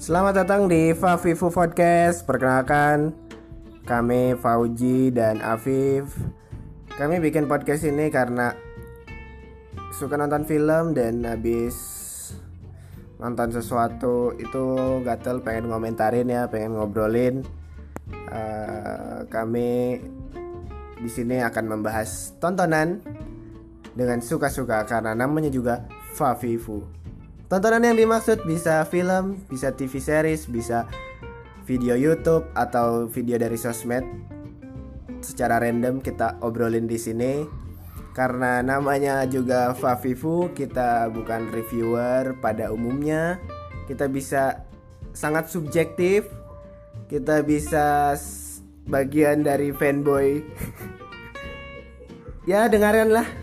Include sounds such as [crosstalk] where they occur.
Selamat datang di Favivu Podcast. Perkenalkan, kami Fauji dan Afif. Kami bikin podcast ini karena suka nonton film dan habis nonton sesuatu itu gatel pengen ngomentarin ya, pengen ngobrolin. Uh, kami di sini akan membahas tontonan dengan suka-suka karena namanya juga Favivu. Tontonan yang dimaksud bisa film, bisa TV series, bisa video YouTube atau video dari sosmed. Secara random kita obrolin di sini. Karena namanya juga Favivu, kita bukan reviewer pada umumnya. Kita bisa sangat subjektif. Kita bisa bagian dari fanboy. [laughs] ya dengarkanlah